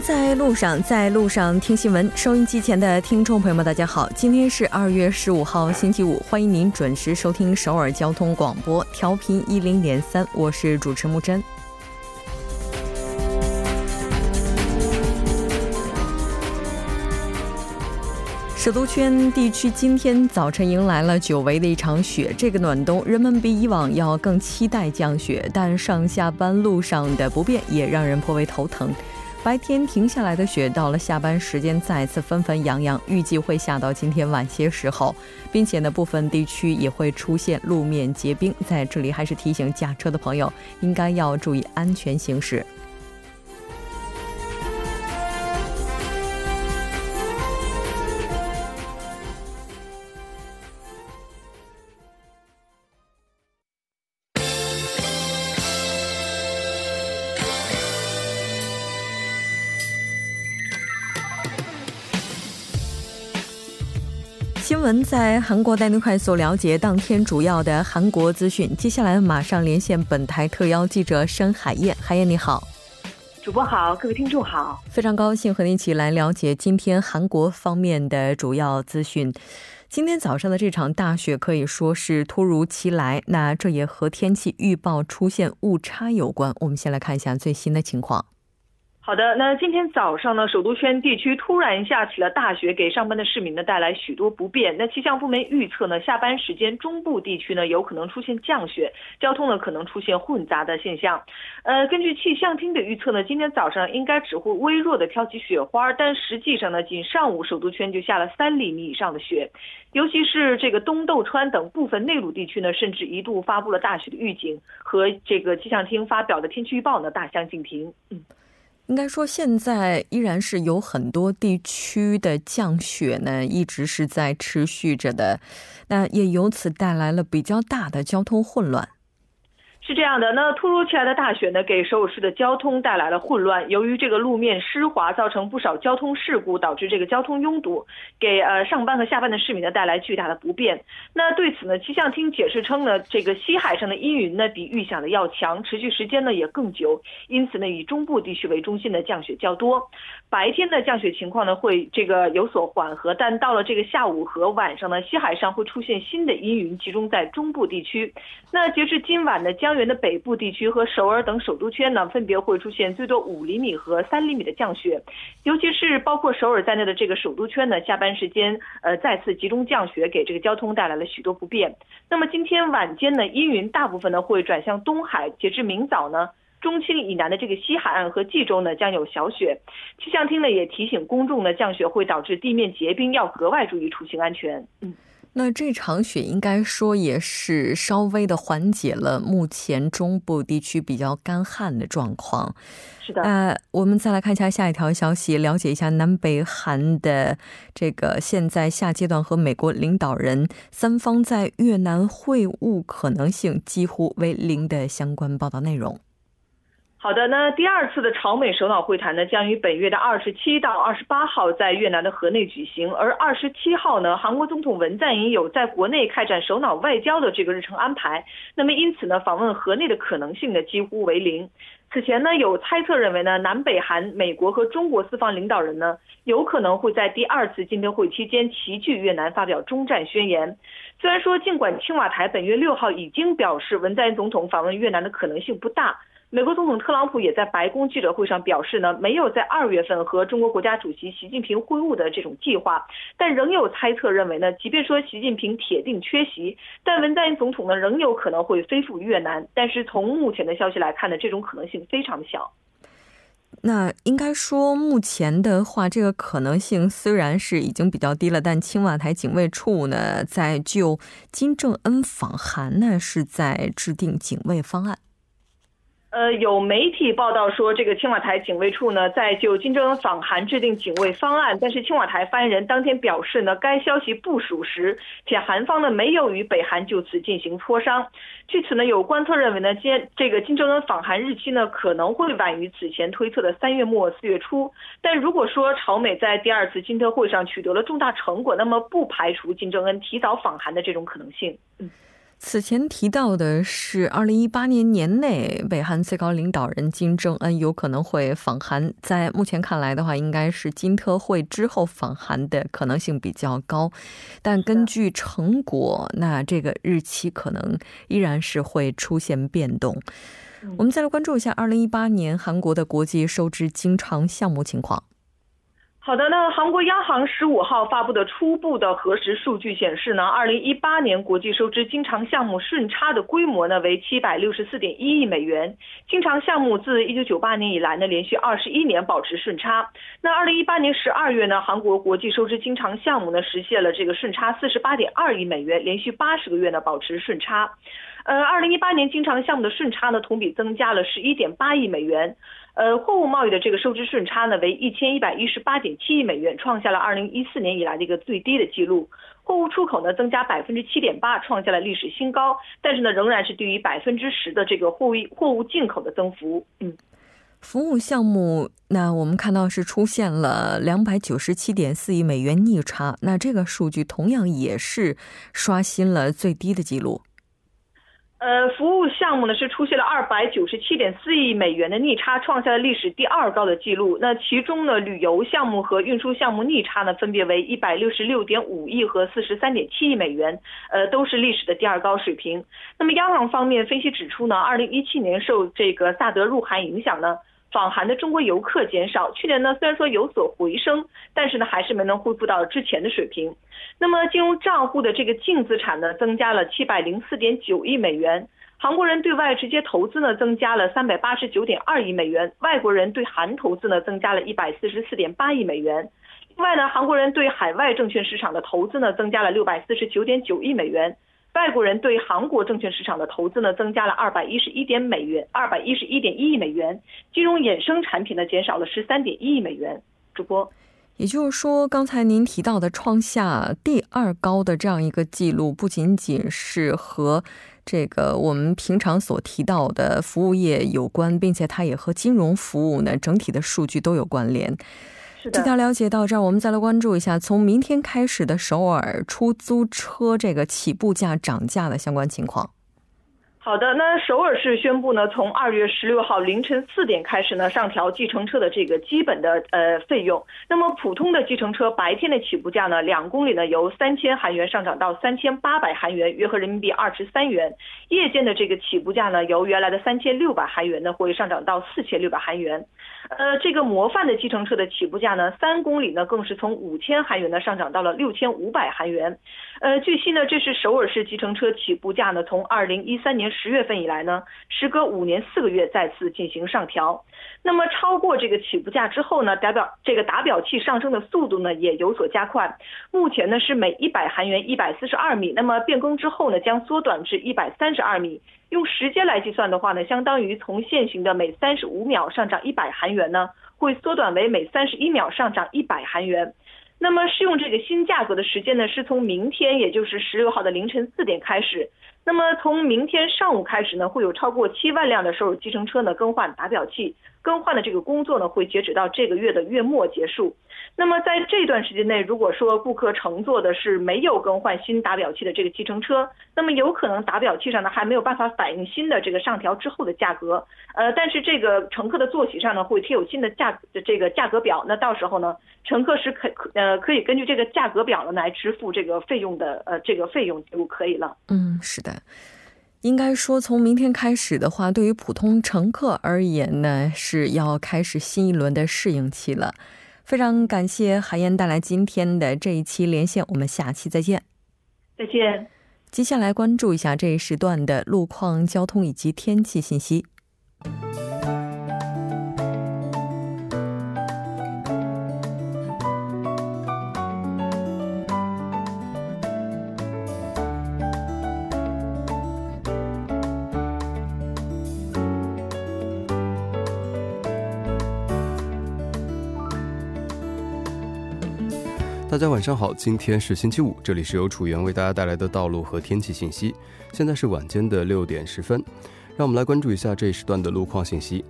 在路上，在路上听新闻。收音机前的听众朋友们，大家好，今天是二月十五号，星期五，欢迎您准时收听首尔交通广播，调频一零点三，我是主持木真。首都圈地区今天早晨迎来了久违的一场雪，这个暖冬，人们比以往要更期待降雪，但上下班路上的不便也让人颇为头疼。白天停下来的雪，到了下班时间再次纷纷扬扬，预计会下到今天晚些时候，并且呢，部分地区也会出现路面结冰。在这里，还是提醒驾车的朋友，应该要注意安全行驶。闻在韩国带您快速了解当天主要的韩国资讯。接下来马上连线本台特邀记者申海燕，海燕你好，主播好，各位听众好，非常高兴和您一起来了解今天韩国方面的主要资讯。今天早上的这场大雪可以说是突如其来，那这也和天气预报出现误差有关。我们先来看一下最新的情况。好的，那今天早上呢，首都圈地区突然下起了大雪，给上班的市民呢带来许多不便。那气象部门预测呢，下班时间中部地区呢有可能出现降雪，交通呢可能出现混杂的现象。呃，根据气象厅的预测呢，今天早上应该只会微弱的飘起雪花，但实际上呢，仅上午首都圈就下了三厘米以上的雪，尤其是这个东豆川等部分内陆地区呢，甚至一度发布了大雪的预警，和这个气象厅发表的天气预报呢大相径庭。嗯。应该说，现在依然是有很多地区的降雪呢，一直是在持续着的，那也由此带来了比较大的交通混乱。是这样的，那突如其来的大雪呢，给首尔市的交通带来了混乱。由于这个路面湿滑，造成不少交通事故，导致这个交通拥堵，给呃上班和下班的市民呢带来巨大的不便。那对此呢，气象厅解释称呢，这个西海上的阴云呢比预想的要强，持续时间呢也更久，因此呢，以中部地区为中心的降雪较多。白天的降雪情况呢会这个有所缓和，但到了这个下午和晚上呢，西海上会出现新的阴云，集中在中部地区。那截至今晚的江。原的北部地区和首尔等首都圈呢，分别会出现最多五厘米和三厘米的降雪，尤其是包括首尔在内的这个首都圈呢，下班时间呃再次集中降雪，给这个交通带来了许多不便。那么今天晚间呢，阴云大部分呢会转向东海，截至明早呢，中青以南的这个西海岸和冀州呢将有小雪。气象厅呢也提醒公众呢，降雪会导致地面结冰，要格外注意出行安全。嗯。那这场雪应该说也是稍微的缓解了目前中部地区比较干旱的状况。是的。呃我们再来看一下下一条消息，了解一下南北韩的这个现在下阶段和美国领导人三方在越南会晤可能性几乎为零的相关报道内容。好的，那第二次的朝美首脑会谈呢，将于本月的二十七到二十八号在越南的河内举行。而二十七号呢，韩国总统文在寅有在国内开展首脑外交的这个日程安排。那么因此呢，访问河内的可能性呢几乎为零。此前呢，有猜测认为呢，南北韩、美国和中国四方领导人呢，有可能会在第二次金边会期间齐聚越南发表终战宣言。虽然说，尽管青瓦台本月六号已经表示文在寅总统访问越南的可能性不大。美国总统特朗普也在白宫记者会上表示呢，没有在二月份和中国国家主席习近平会晤的这种计划，但仍有猜测认为呢，即便说习近平铁定缺席，但文在寅总统呢仍有可能会飞赴越南。但是从目前的消息来看呢，这种可能性非常小。那应该说，目前的话，这个可能性虽然是已经比较低了，但青瓦台警卫处呢，在就金正恩访韩呢，是在制定警卫方案。呃，有媒体报道说，这个青瓦台警卫处呢，在就金正恩访韩制定警卫方案。但是青瓦台发言人当天表示呢，该消息不属实，且韩方呢没有与北韩就此进行磋商。据此呢，有观测认为呢，今这个金正恩访韩日期呢可能会晚于此前推测的三月末四月初。但如果说朝美在第二次金特会上取得了重大成果，那么不排除金正恩提早访韩的这种可能性。嗯。此前提到的是，二零一八年年内，北韩最高领导人金正恩有可能会访韩。在目前看来的话，应该是金特会之后访韩的可能性比较高。但根据成果，那这个日期可能依然是会出现变动。我们再来关注一下二零一八年韩国的国际收支经常项目情况。好的，那韩国央行十五号发布的初步的核实数据显示呢，二零一八年国际收支经常项目顺差的规模呢为七百六十四点一亿美元。经常项目自一九九八年以来呢，连续二十一年保持顺差。那二零一八年十二月呢，韩国国际收支经常项目呢实现了这个顺差四十八点二亿美元，连续八十个月呢保持顺差。呃，二零一八年经常项目的顺差呢，同比增加了十一点八亿美元。呃，货物贸易的这个收支顺差呢，为一千一百一十八点七亿美元，创下了二零一四年以来的一个最低的记录。货物出口呢，增加百分之七点八，创下了历史新高。但是呢，仍然是低于百分之十的这个货物货物进口的增幅。嗯，服务项目，那我们看到是出现了两百九十七点四亿美元逆差，那这个数据同样也是刷新了最低的记录。呃，服务项目呢是出现了二百九十七点四亿美元的逆差，创下了历史第二高的记录。那其中呢，旅游项目和运输项目逆差呢，分别为一百六十六点五亿和四十三点七亿美元，呃，都是历史的第二高水平。那么央行方面分析指出呢，二零一七年受这个萨德入韩影响呢。访韩的中国游客减少，去年呢虽然说有所回升，但是呢还是没能恢复到之前的水平。那么金融账户的这个净资产呢增加了七百零四点九亿美元，韩国人对外直接投资呢增加了三百八十九点二亿美元，外国人对韩投资呢增加了一百四十四点八亿美元。另外呢，韩国人对海外证券市场的投资呢增加了六百四十九点九亿美元。外国人对韩国证券市场的投资呢，增加了二百一十一点美元，二百一十一点一亿美元。金融衍生产品呢，减少了十三点一亿美元。主播，也就是说，刚才您提到的创下第二高的这样一个记录，不仅仅是和这个我们平常所提到的服务业有关，并且它也和金融服务呢整体的数据都有关联。这条了解到这儿，我们再来关注一下从明天开始的首尔出租车这个起步价涨价的相关情况。好的，那首尔市宣布呢，从二月十六号凌晨四点开始呢，上调计程车的这个基本的呃费用。那么普通的计程车白天的起步价呢，两公里呢由三千韩元上涨到三千八百韩元，约合人民币二十三元。夜间的这个起步价呢，由原来的三千六百韩元呢，会上涨到四千六百韩元。呃，这个模范的计程车的起步价呢，三公里呢更是从五千韩元呢上涨到了六千五百韩元。呃，据悉呢，这是首尔市计程车起步价呢，从二零一三年。十月份以来呢，时隔五年四个月再次进行上调。那么超过这个起步价之后呢，打表这个打表器上升的速度呢也有所加快。目前呢是每一百韩元一百四十二米，那么变更之后呢将缩短至一百三十二米。用时间来计算的话呢，相当于从现行的每三十五秒上涨一百韩元呢，会缩短为每三十一秒上涨一百韩元。那么适用这个新价格的时间呢，是从明天，也就是十六号的凌晨四点开始。那么从明天上午开始呢，会有超过七万辆的收入计程车呢更换打表器，更换的这个工作呢会截止到这个月的月末结束。那么在这段时间内，如果说顾客乘坐的是没有更换新打表器的这个计程车，那么有可能打表器上呢还没有办法反映新的这个上调之后的价格。呃，但是这个乘客的坐席上呢会贴有新的价的这个价格表，那到时候呢乘客是可可呃可以根据这个价格表呢来支付这个费用的呃这个费用就可以了。嗯，是的，应该说从明天开始的话，对于普通乘客而言呢是要开始新一轮的适应期了。非常感谢海燕带来今天的这一期连线，我们下期再见。再见。接下来关注一下这一时段的路况、交通以及天气信息。大家晚上好，今天是星期五，这里是由楚源为大家带来的道路和天气信息。现在是晚间的六点十分，让我们来关注一下这一时段的路况信息。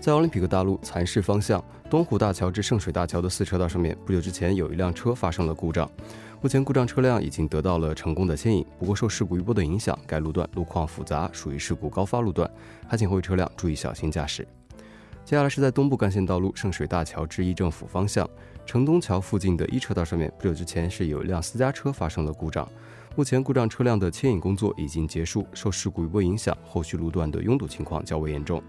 在奥林匹克大陆蚕市方向东湖大桥至圣水大桥的四车道上面，不久之前有一辆车发生了故障。目前故障车辆已经得到了成功的牵引，不过受事故余波的影响，该路段路况复杂，属于事故高发路段，还请各位车辆注意小心驾驶。接下来是在东部干线道路圣水大桥至一政府方向城东桥附近的一车道上面，不久之前是有一辆私家车发生了故障，目前故障车辆的牵引工作已经结束，受事故一波影响，后续路段的拥堵情况较为严重。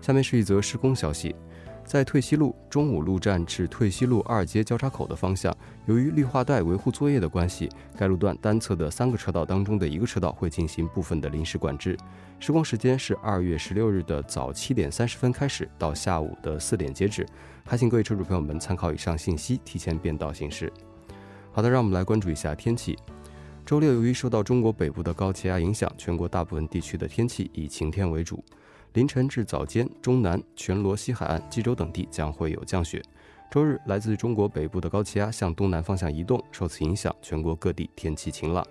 下面是一则施工消息。在退西路中五路站至退西路二街交叉口的方向，由于绿化带维护作业的关系，该路段单侧的三个车道当中的一个车道会进行部分的临时管制。施工时间是二月十六日的早七点三十分开始，到下午的四点截止。还请各位车主朋友们参考以上信息，提前变道行驶。好的，让我们来关注一下天气。周六由于受到中国北部的高气压影响，全国大部分地区的天气以晴天为主。凌晨至早间，中南、全罗西海岸、济州等地将会有降雪。周日，来自中国北部的高气压向东南方向移动，受此影响，全国各地天气晴朗。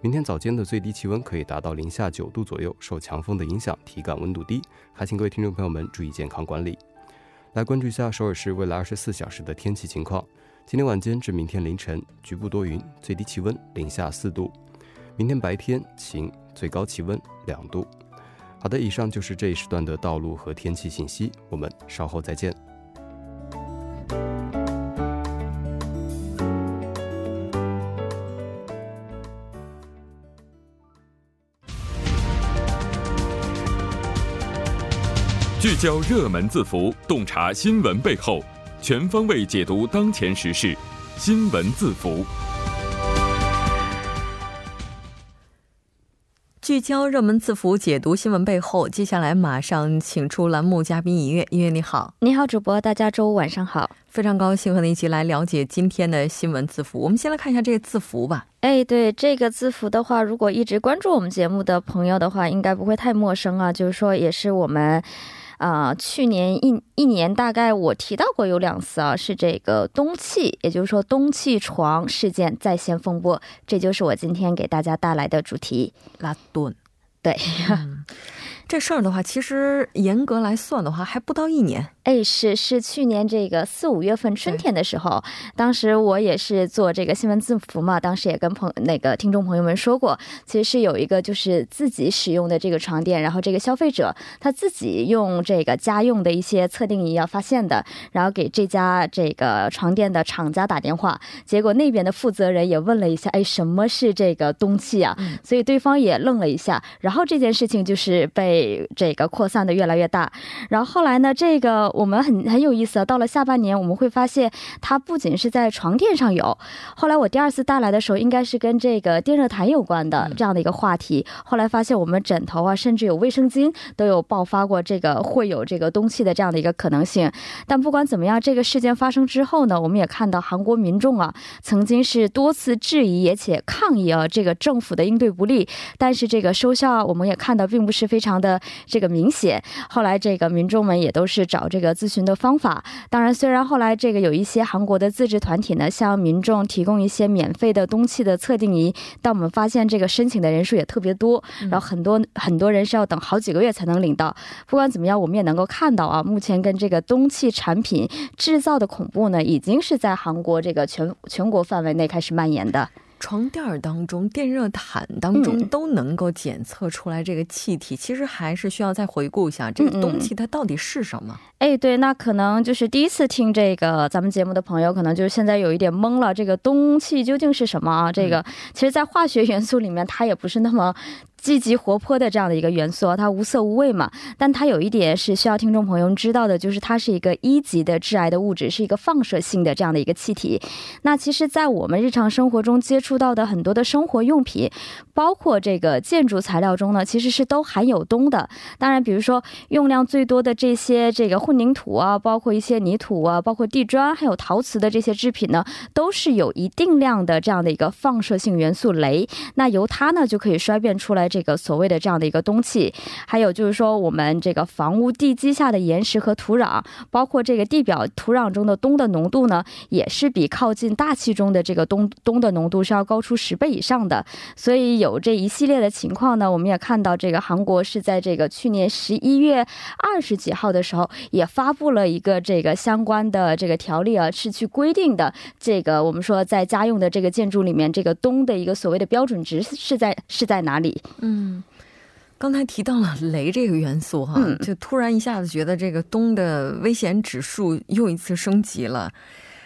明天早间的最低气温可以达到零下九度左右，受强风的影响，体感温度低。还请各位听众朋友们注意健康管理。来关注一下首尔市未来二十四小时的天气情况：今天晚间至明天凌晨，局部多云，最低气温零下四度；明天白天晴，最高气温两度。好的，以上就是这一时段的道路和天气信息，我们稍后再见。聚焦热门字符，洞察新闻背后，全方位解读当前时事，新闻字符。聚焦热门字符，解读新闻背后。接下来马上请出栏目嘉宾音乐，音乐你好，你好，主播，大家周五晚上好，非常高兴和你一起来了解今天的新闻字符。我们先来看一下这个字符吧。哎，对这个字符的话，如果一直关注我们节目的朋友的话，应该不会太陌生啊。就是说，也是我们。啊，去年一一年大概我提到过有两次啊，是这个冬气，也就是说冬气床事件再现风波，这就是我今天给大家带来的主题。拉顿，对，这事儿的话，其实严格来算的话，还不到一年。哎，是是，去年这个四五月份春天的时候，当时我也是做这个新闻字符嘛，当时也跟朋那个听众朋友们说过，其实是有一个就是自己使用的这个床垫，然后这个消费者他自己用这个家用的一些测定仪要发现的，然后给这家这个床垫的厂家打电话，结果那边的负责人也问了一下，哎，什么是这个冬气啊？所以对方也愣了一下，然后这件事情就是被这个扩散的越来越大，然后后来呢，这个。我们很很有意思啊！到了下半年，我们会发现它不仅是在床垫上有。后来我第二次带来的时候，应该是跟这个电热毯有关的这样的一个话题。后来发现我们枕头啊，甚至有卫生巾都有爆发过这个会有这个冬气的这样的一个可能性。但不管怎么样，这个事件发生之后呢，我们也看到韩国民众啊，曾经是多次质疑也且抗议啊这个政府的应对不力。但是这个收效，我们也看到并不是非常的这个明显。后来这个民众们也都是找这。这个咨询的方法，当然，虽然后来这个有一些韩国的自治团体呢，向民众提供一些免费的冬气的测定仪，但我们发现这个申请的人数也特别多，然后很多很多人是要等好几个月才能领到。不管怎么样，我们也能够看到啊，目前跟这个冬气产品制造的恐怖呢，已经是在韩国这个全全国范围内开始蔓延的。床垫当中、电热毯当中都能够检测出来这个气体，其实还是需要再回顾一下这个东西它到底是什么。哎，对，那可能就是第一次听这个咱们节目的朋友，可能就是现在有一点懵了。这个东气究竟是什么啊？这个其实，在化学元素里面，它也不是那么。积极活泼的这样的一个元素，它无色无味嘛，但它有一点是需要听众朋友知道的，就是它是一个一级的致癌的物质，是一个放射性的这样的一个气体。那其实，在我们日常生活中接触到的很多的生活用品，包括这个建筑材料中呢，其实是都含有氡的。当然，比如说用量最多的这些这个混凝土啊，包括一些泥土啊，包括地砖，还有陶瓷的这些制品呢，都是有一定量的这样的一个放射性元素镭。那由它呢就可以衰变出来。这个所谓的这样的一个冬气。还有就是说，我们这个房屋地基下的岩石和土壤，包括这个地表土壤中的氡的浓度呢，也是比靠近大气中的这个氡氡的浓度是要高出十倍以上的。所以有这一系列的情况呢，我们也看到这个韩国是在这个去年十一月二十几号的时候，也发布了一个这个相关的这个条例啊，是去规定的这个我们说在家用的这个建筑里面，这个氡的一个所谓的标准值是在是在哪里？嗯。刚才提到了雷这个元素哈，就突然一下子觉得这个冬的危险指数又一次升级了。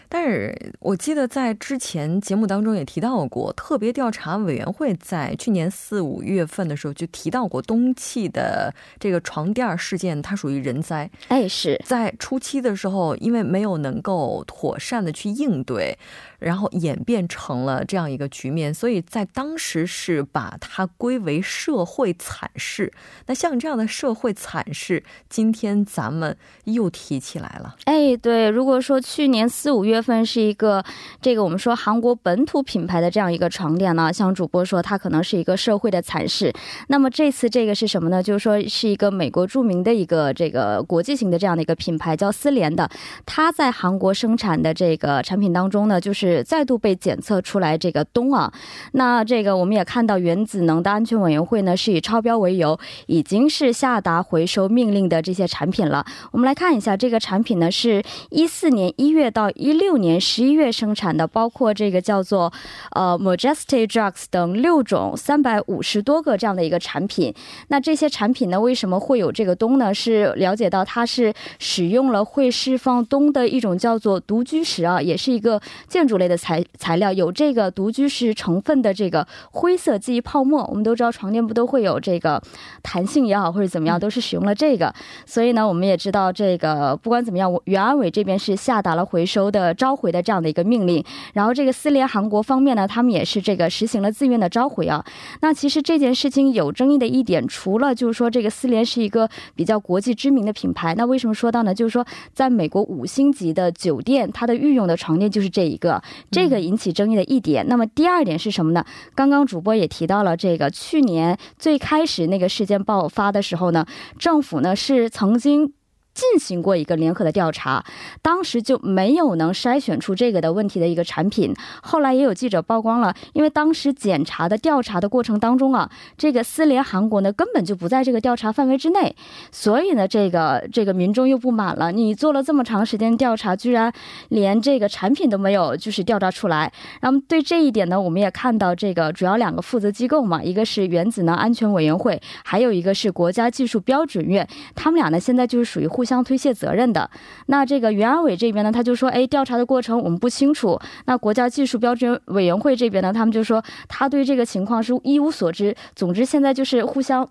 但是我记得在之前节目当中也提到过，特别调查委员会在去年四五月份的时候就提到过冬气的这个床垫事件，它属于人灾。哎，是在初期的时候，因为没有能够妥善的去应对。然后演变成了这样一个局面，所以在当时是把它归为社会惨事。那像这样的社会惨事，今天咱们又提起来了。哎，对，如果说去年四五月份是一个这个我们说韩国本土品牌的这样一个床垫呢，像主播说它可能是一个社会的惨事。那么这次这个是什么呢？就是说是一个美国著名的一个这个国际型的这样的一个品牌叫思联的，它在韩国生产的这个产品当中呢，就是。是再度被检测出来这个氡啊，那这个我们也看到原子能的安全委员会呢是以超标为由，已经是下达回收命令的这些产品了。我们来看一下这个产品呢，是一四年一月到一六年十一月生产的，包括这个叫做呃 Majesty Drugs 等六种三百五十多个这样的一个产品。那这些产品呢，为什么会有这个氡呢？是了解到它是使用了会释放氡的一种叫做独居石啊，也是一个建筑类。的材材料有这个独居石成分的这个灰色记忆泡沫，我们都知道床垫不都会有这个弹性也好或者怎么样，都是使用了这个。所以呢，我们也知道这个不管怎么样，原安委这边是下达了回收的召回的这样的一个命令。然后这个四联韩国方面呢，他们也是这个实行了自愿的召回啊。那其实这件事情有争议的一点，除了就是说这个四联是一个比较国际知名的品牌，那为什么说到呢？就是说在美国五星级的酒店，它的御用的床垫就是这一个。这个引起争议的一点，那么第二点是什么呢？刚刚主播也提到了，这个去年最开始那个事件爆发的时候呢，政府呢是曾经。进行过一个联合的调查，当时就没有能筛选出这个的问题的一个产品。后来也有记者曝光了，因为当时检查的调查的过程当中啊，这个思联韩国呢根本就不在这个调查范围之内，所以呢，这个这个民众又不满了。你做了这么长时间调查，居然连这个产品都没有就是调查出来。那么对这一点呢，我们也看到这个主要两个负责机构嘛，一个是原子能安全委员会，还有一个是国家技术标准院，他们俩呢现在就是属于互。互相推卸责任的，那这个袁安委这边呢，他就说，哎，调查的过程我们不清楚。那国家技术标准委员会这边呢，他们就说他对这个情况是一无所知。总之，现在就是互相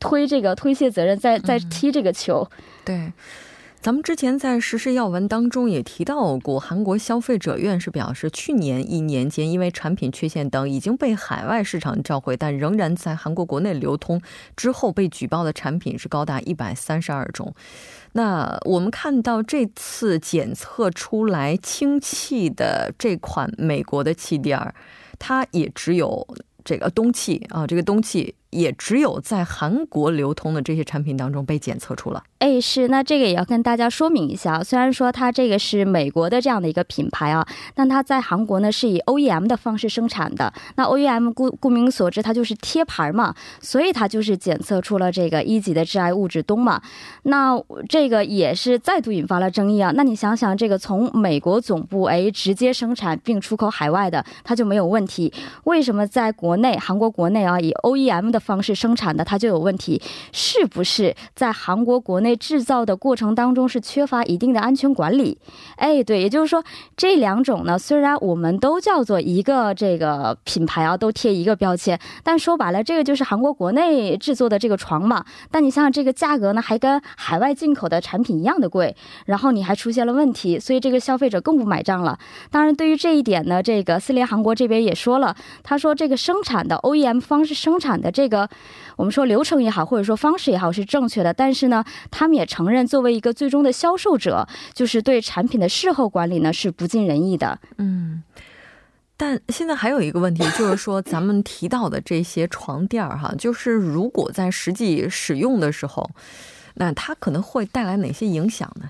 推这个推卸责任，在在踢这个球。对。咱们之前在实事要闻当中也提到过，韩国消费者院是表示，去年一年间因为产品缺陷等已经被海外市场召回，但仍然在韩国国内流通之后被举报的产品是高达一百三十二种。那我们看到这次检测出来氢气的这款美国的气垫它也只有这个氡气啊，这个氡气。也只有在韩国流通的这些产品当中被检测出了。哎，是，那这个也要跟大家说明一下。虽然说它这个是美国的这样的一个品牌啊，但它在韩国呢是以 OEM 的方式生产的。那 OEM 顾顾名所指，它就是贴牌嘛，所以它就是检测出了这个一级的致癌物质东嘛。那这个也是再度引发了争议啊。那你想想，这个从美国总部哎直接生产并出口海外的，它就没有问题。为什么在国内韩国国内啊以 OEM 的方式生产的它就有问题，是不是在韩国国内制造的过程当中是缺乏一定的安全管理？哎，对，也就是说这两种呢，虽然我们都叫做一个这个品牌啊，都贴一个标签，但说白了，这个就是韩国国内制作的这个床嘛。但你想想，这个价格呢，还跟海外进口的产品一样的贵，然后你还出现了问题，所以这个消费者更不买账了。当然，对于这一点呢，这个四联韩国这边也说了，他说这个生产的 OEM 方式生产的这个。我们说流程也好，或者说方式也好是正确的，但是呢，他们也承认作为一个最终的销售者，就是对产品的事后管理呢是不尽人意的。嗯，但现在还有一个问题，就是说咱们提到的这些床垫儿哈，就是如果在实际使用的时候，那它可能会带来哪些影响呢？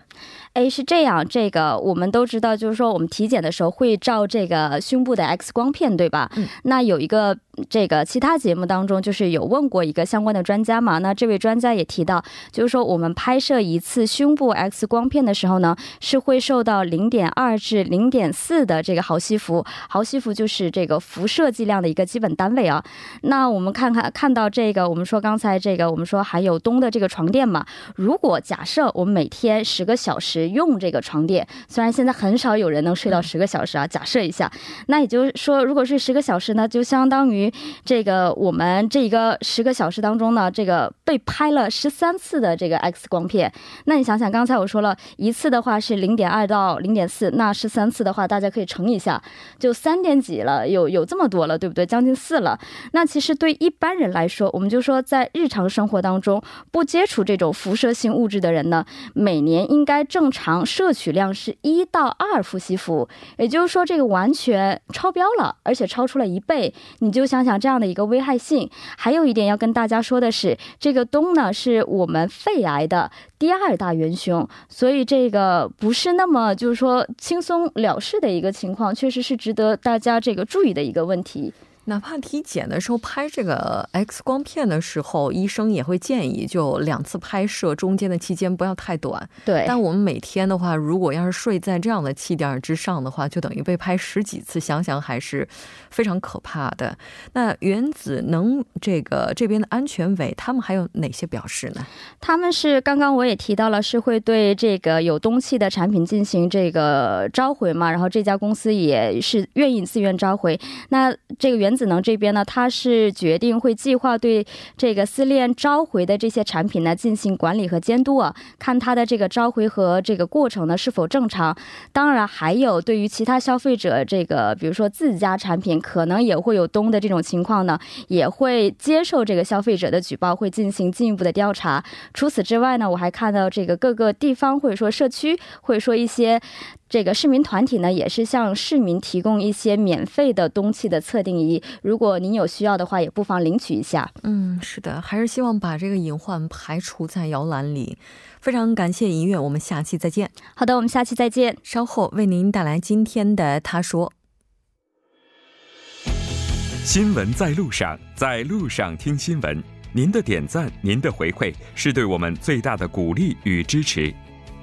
哎，是这样，这个我们都知道，就是说我们体检的时候会照这个胸部的 X 光片，对吧？嗯。那有一个这个其他节目当中，就是有问过一个相关的专家嘛？那这位专家也提到，就是说我们拍摄一次胸部 X 光片的时候呢，是会受到零点二至零点四的这个毫西弗，毫西弗就是这个辐射剂量的一个基本单位啊。那我们看看看到这个，我们说刚才这个，我们说含有氡的这个床垫嘛，如果假设我们每天十个小时。用这个床垫，虽然现在很少有人能睡到十个小时啊。假设一下，那也就是说，如果睡十个小时呢，就相当于这个我们这一个十个小时当中呢，这个被拍了十三次的这个 X 光片。那你想想，刚才我说了一次的话是零点二到零点四，那十三次的话，大家可以乘一下，就三点几了，有有这么多了，对不对？将近四了。那其实对一般人来说，我们就说在日常生活当中不接触这种辐射性物质的人呢，每年应该正。常摄取量是一到二伏西弗，也就是说这个完全超标了，而且超出了一倍。你就想想想这样的一个危害性。还有一点要跟大家说的是，这个冬呢是我们肺癌的第二大元凶，所以这个不是那么就是说轻松了事的一个情况，确实是值得大家这个注意的一个问题。哪怕体检的时候拍这个 X 光片的时候，医生也会建议就两次拍摄，中间的期间不要太短。对。但我们每天的话，如果要是睡在这样的气垫之上的话，就等于被拍十几次，想想还是非常可怕的。那原子能这个这边的安全委，他们还有哪些表示呢？他们是刚刚我也提到了，是会对这个有东气的产品进行这个召回嘛？然后这家公司也是愿意自愿召回。那这个原子能这边呢，它是决定会计划对这个思链召回的这些产品呢进行管理和监督啊，看它的这个召回和这个过程呢是否正常。当然，还有对于其他消费者，这个比如说自家产品可能也会有东的这种情况呢，也会接受这个消费者的举报，会进行进一步的调查。除此之外呢，我还看到这个各个地方或者说社区，或者说一些。这个市民团体呢，也是向市民提供一些免费的氡气的测定仪。如果您有需要的话，也不妨领取一下。嗯，是的，还是希望把这个隐患排除在摇篮里。非常感谢音乐，我们下期再见。好的，我们下期再见。稍后为您带来今天的他说。新闻在路上，在路上听新闻。您的点赞，您的回馈，是对我们最大的鼓励与支持。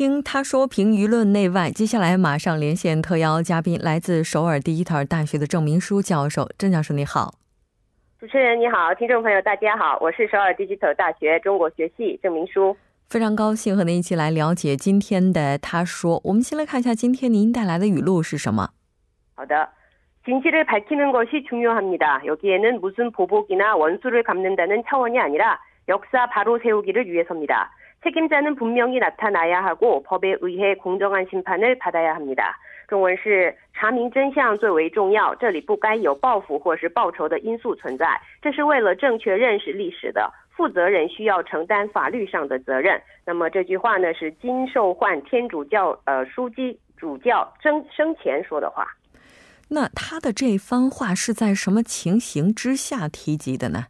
听他说评舆论内外，接下来马上连线特邀嘉宾，来自首尔第一特尔大学的郑明书教授。郑教授你好，主持人你好，听众朋友大家好，我是首尔第一特尔大学中国学系郑明书，非常高兴和您一起来了解今天的他说。我们先来看一下今天您带来的语录是什么？好的，진실을밝히는것이중요합니다여기에는무슨보복이나원수를갚는다는차원이아니라역사바로세우기를위해서입니다 책임자는분명히나타나야하고법에의해공정한심판을받아야합니다中文是查明真相最为重要，这里不该有报复或是报仇的因素存在。这是为了正确认识历史的，负责人需要承担法律上的责任。那么这句话呢，是金寿焕天主教呃枢机主教生生前说的话。那他的这番话是在什么情形之下提及的呢？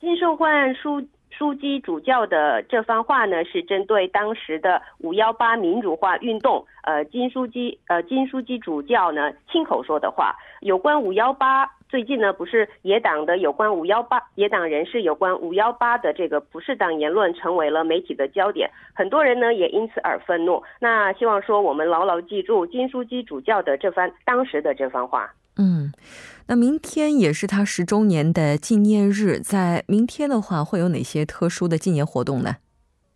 金寿焕书。 书记主教的这番话呢，是针对当时的五幺八民主化运动，呃，金书记，呃，金书记主教呢亲口说的话。有关五幺八，最近呢，不是野党的有关五幺八，野党人士有关五幺八的这个不适当言论成为了媒体的焦点，很多人呢也因此而愤怒。那希望说我们牢牢记住金书记主教的这番当时的这番话。嗯。那明天也是他十周年的纪念日，在明天的话会有哪些特殊的纪念活动呢？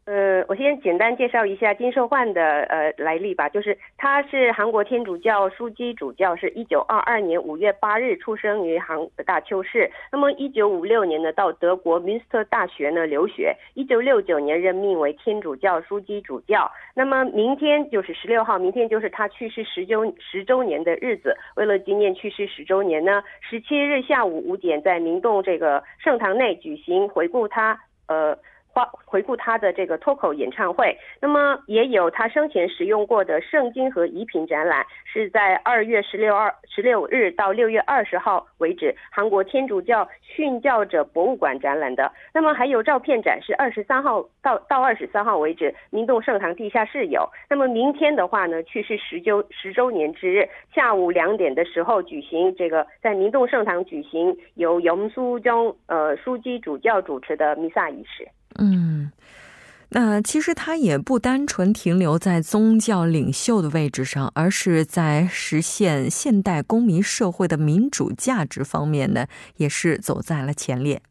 呃，我先简单介绍一下金寿焕的呃来历吧。就是他是韩国天主教枢机主教，是一九二二年五月八日出生于韩大邱市。那么一九五六年呢，到德国明斯特大学呢留学。一九六九年任命为天主教枢机主教。那么明天就是十六号，明天就是他去世十周十周年的日子。为了纪念去世十周年呢，十七日下午五点在明洞这个圣堂内举行回顾他呃。花回顾他的这个脱口演唱会，那么也有他生前使用过的圣经和遗品展览，是在二月十六二十六日到六月二十号为止，韩国天主教殉教者博物馆展览的。那么还有照片展是二十三号到到二十三号为止，明洞圣堂地下室有。那么明天的话呢，去世十周十周年之日，下午两点的时候举行这个在明洞圣堂举行由永苏中呃枢机主教主持的弥撒仪式。嗯，那其实他也不单纯停留在宗教领袖的位置上，而是在实现现代公民社会的民主价值方面呢，也是走在了前列。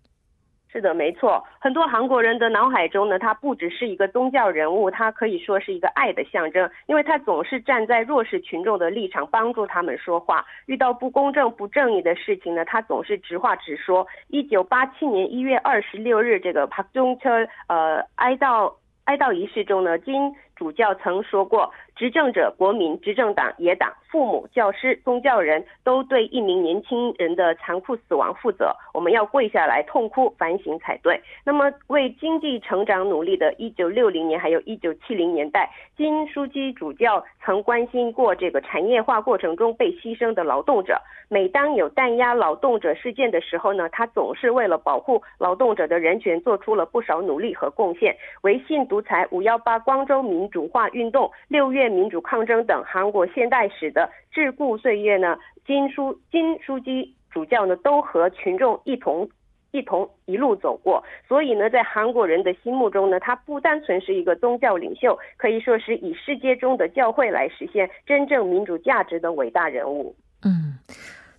是的，没错。很多韩国人的脑海中呢，他不只是一个宗教人物，他可以说是一个爱的象征，因为他总是站在弱势群众的立场，帮助他们说话。遇到不公正、不正义的事情呢，他总是直话直说。一九八七年一月二十六日，这个朴中车呃哀悼哀悼仪式中呢，金主教曾说过。执政者、国民、执政党、野党、父母、教师、宗教人都对一名年轻人的残酷死亡负责。我们要跪下来痛哭反省才对。那么，为经济成长努力的1960年，还有一九七零年代，金书记主教曾关心过这个产业化过程中被牺牲的劳动者。每当有弹压劳动者事件的时候呢，他总是为了保护劳动者的人权，做出了不少努力和贡献。维信独裁、五幺八光州民主化运动、六月。民主抗争等韩国现代史的桎梏岁月呢，金书金书记主教呢都和群众一同一同一路走过，所以呢，在韩国人的心目中呢，他不单纯是一个宗教领袖，可以说是以世界中的教会来实现真正民主价值的伟大人物。嗯，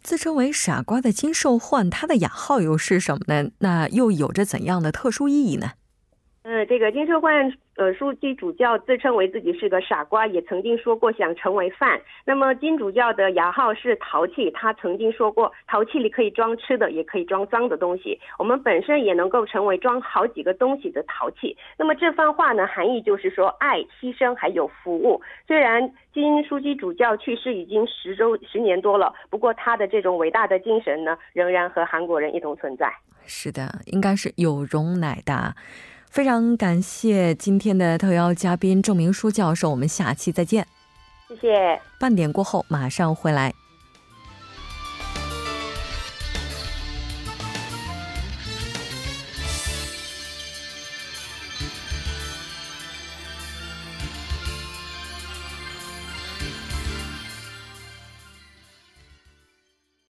自称为傻瓜的金寿焕，他的雅号又是什么呢？那又有着怎样的特殊意义呢？嗯，这个金寿焕。呃，书记主教自称为自己是个傻瓜，也曾经说过想成为饭。那么金主教的雅号是陶器，他曾经说过，陶器里可以装吃的，也可以装脏的东西。我们本身也能够成为装好几个东西的陶器。那么这番话呢，含义就是说爱、牺牲还有服务。虽然金书记主教去世已经十周十年多了，不过他的这种伟大的精神呢，仍然和韩国人一同存在。是的，应该是有容乃大。非常感谢今天的特邀嘉宾郑明书教授，我们下期再见。谢谢。半点过后马上回来。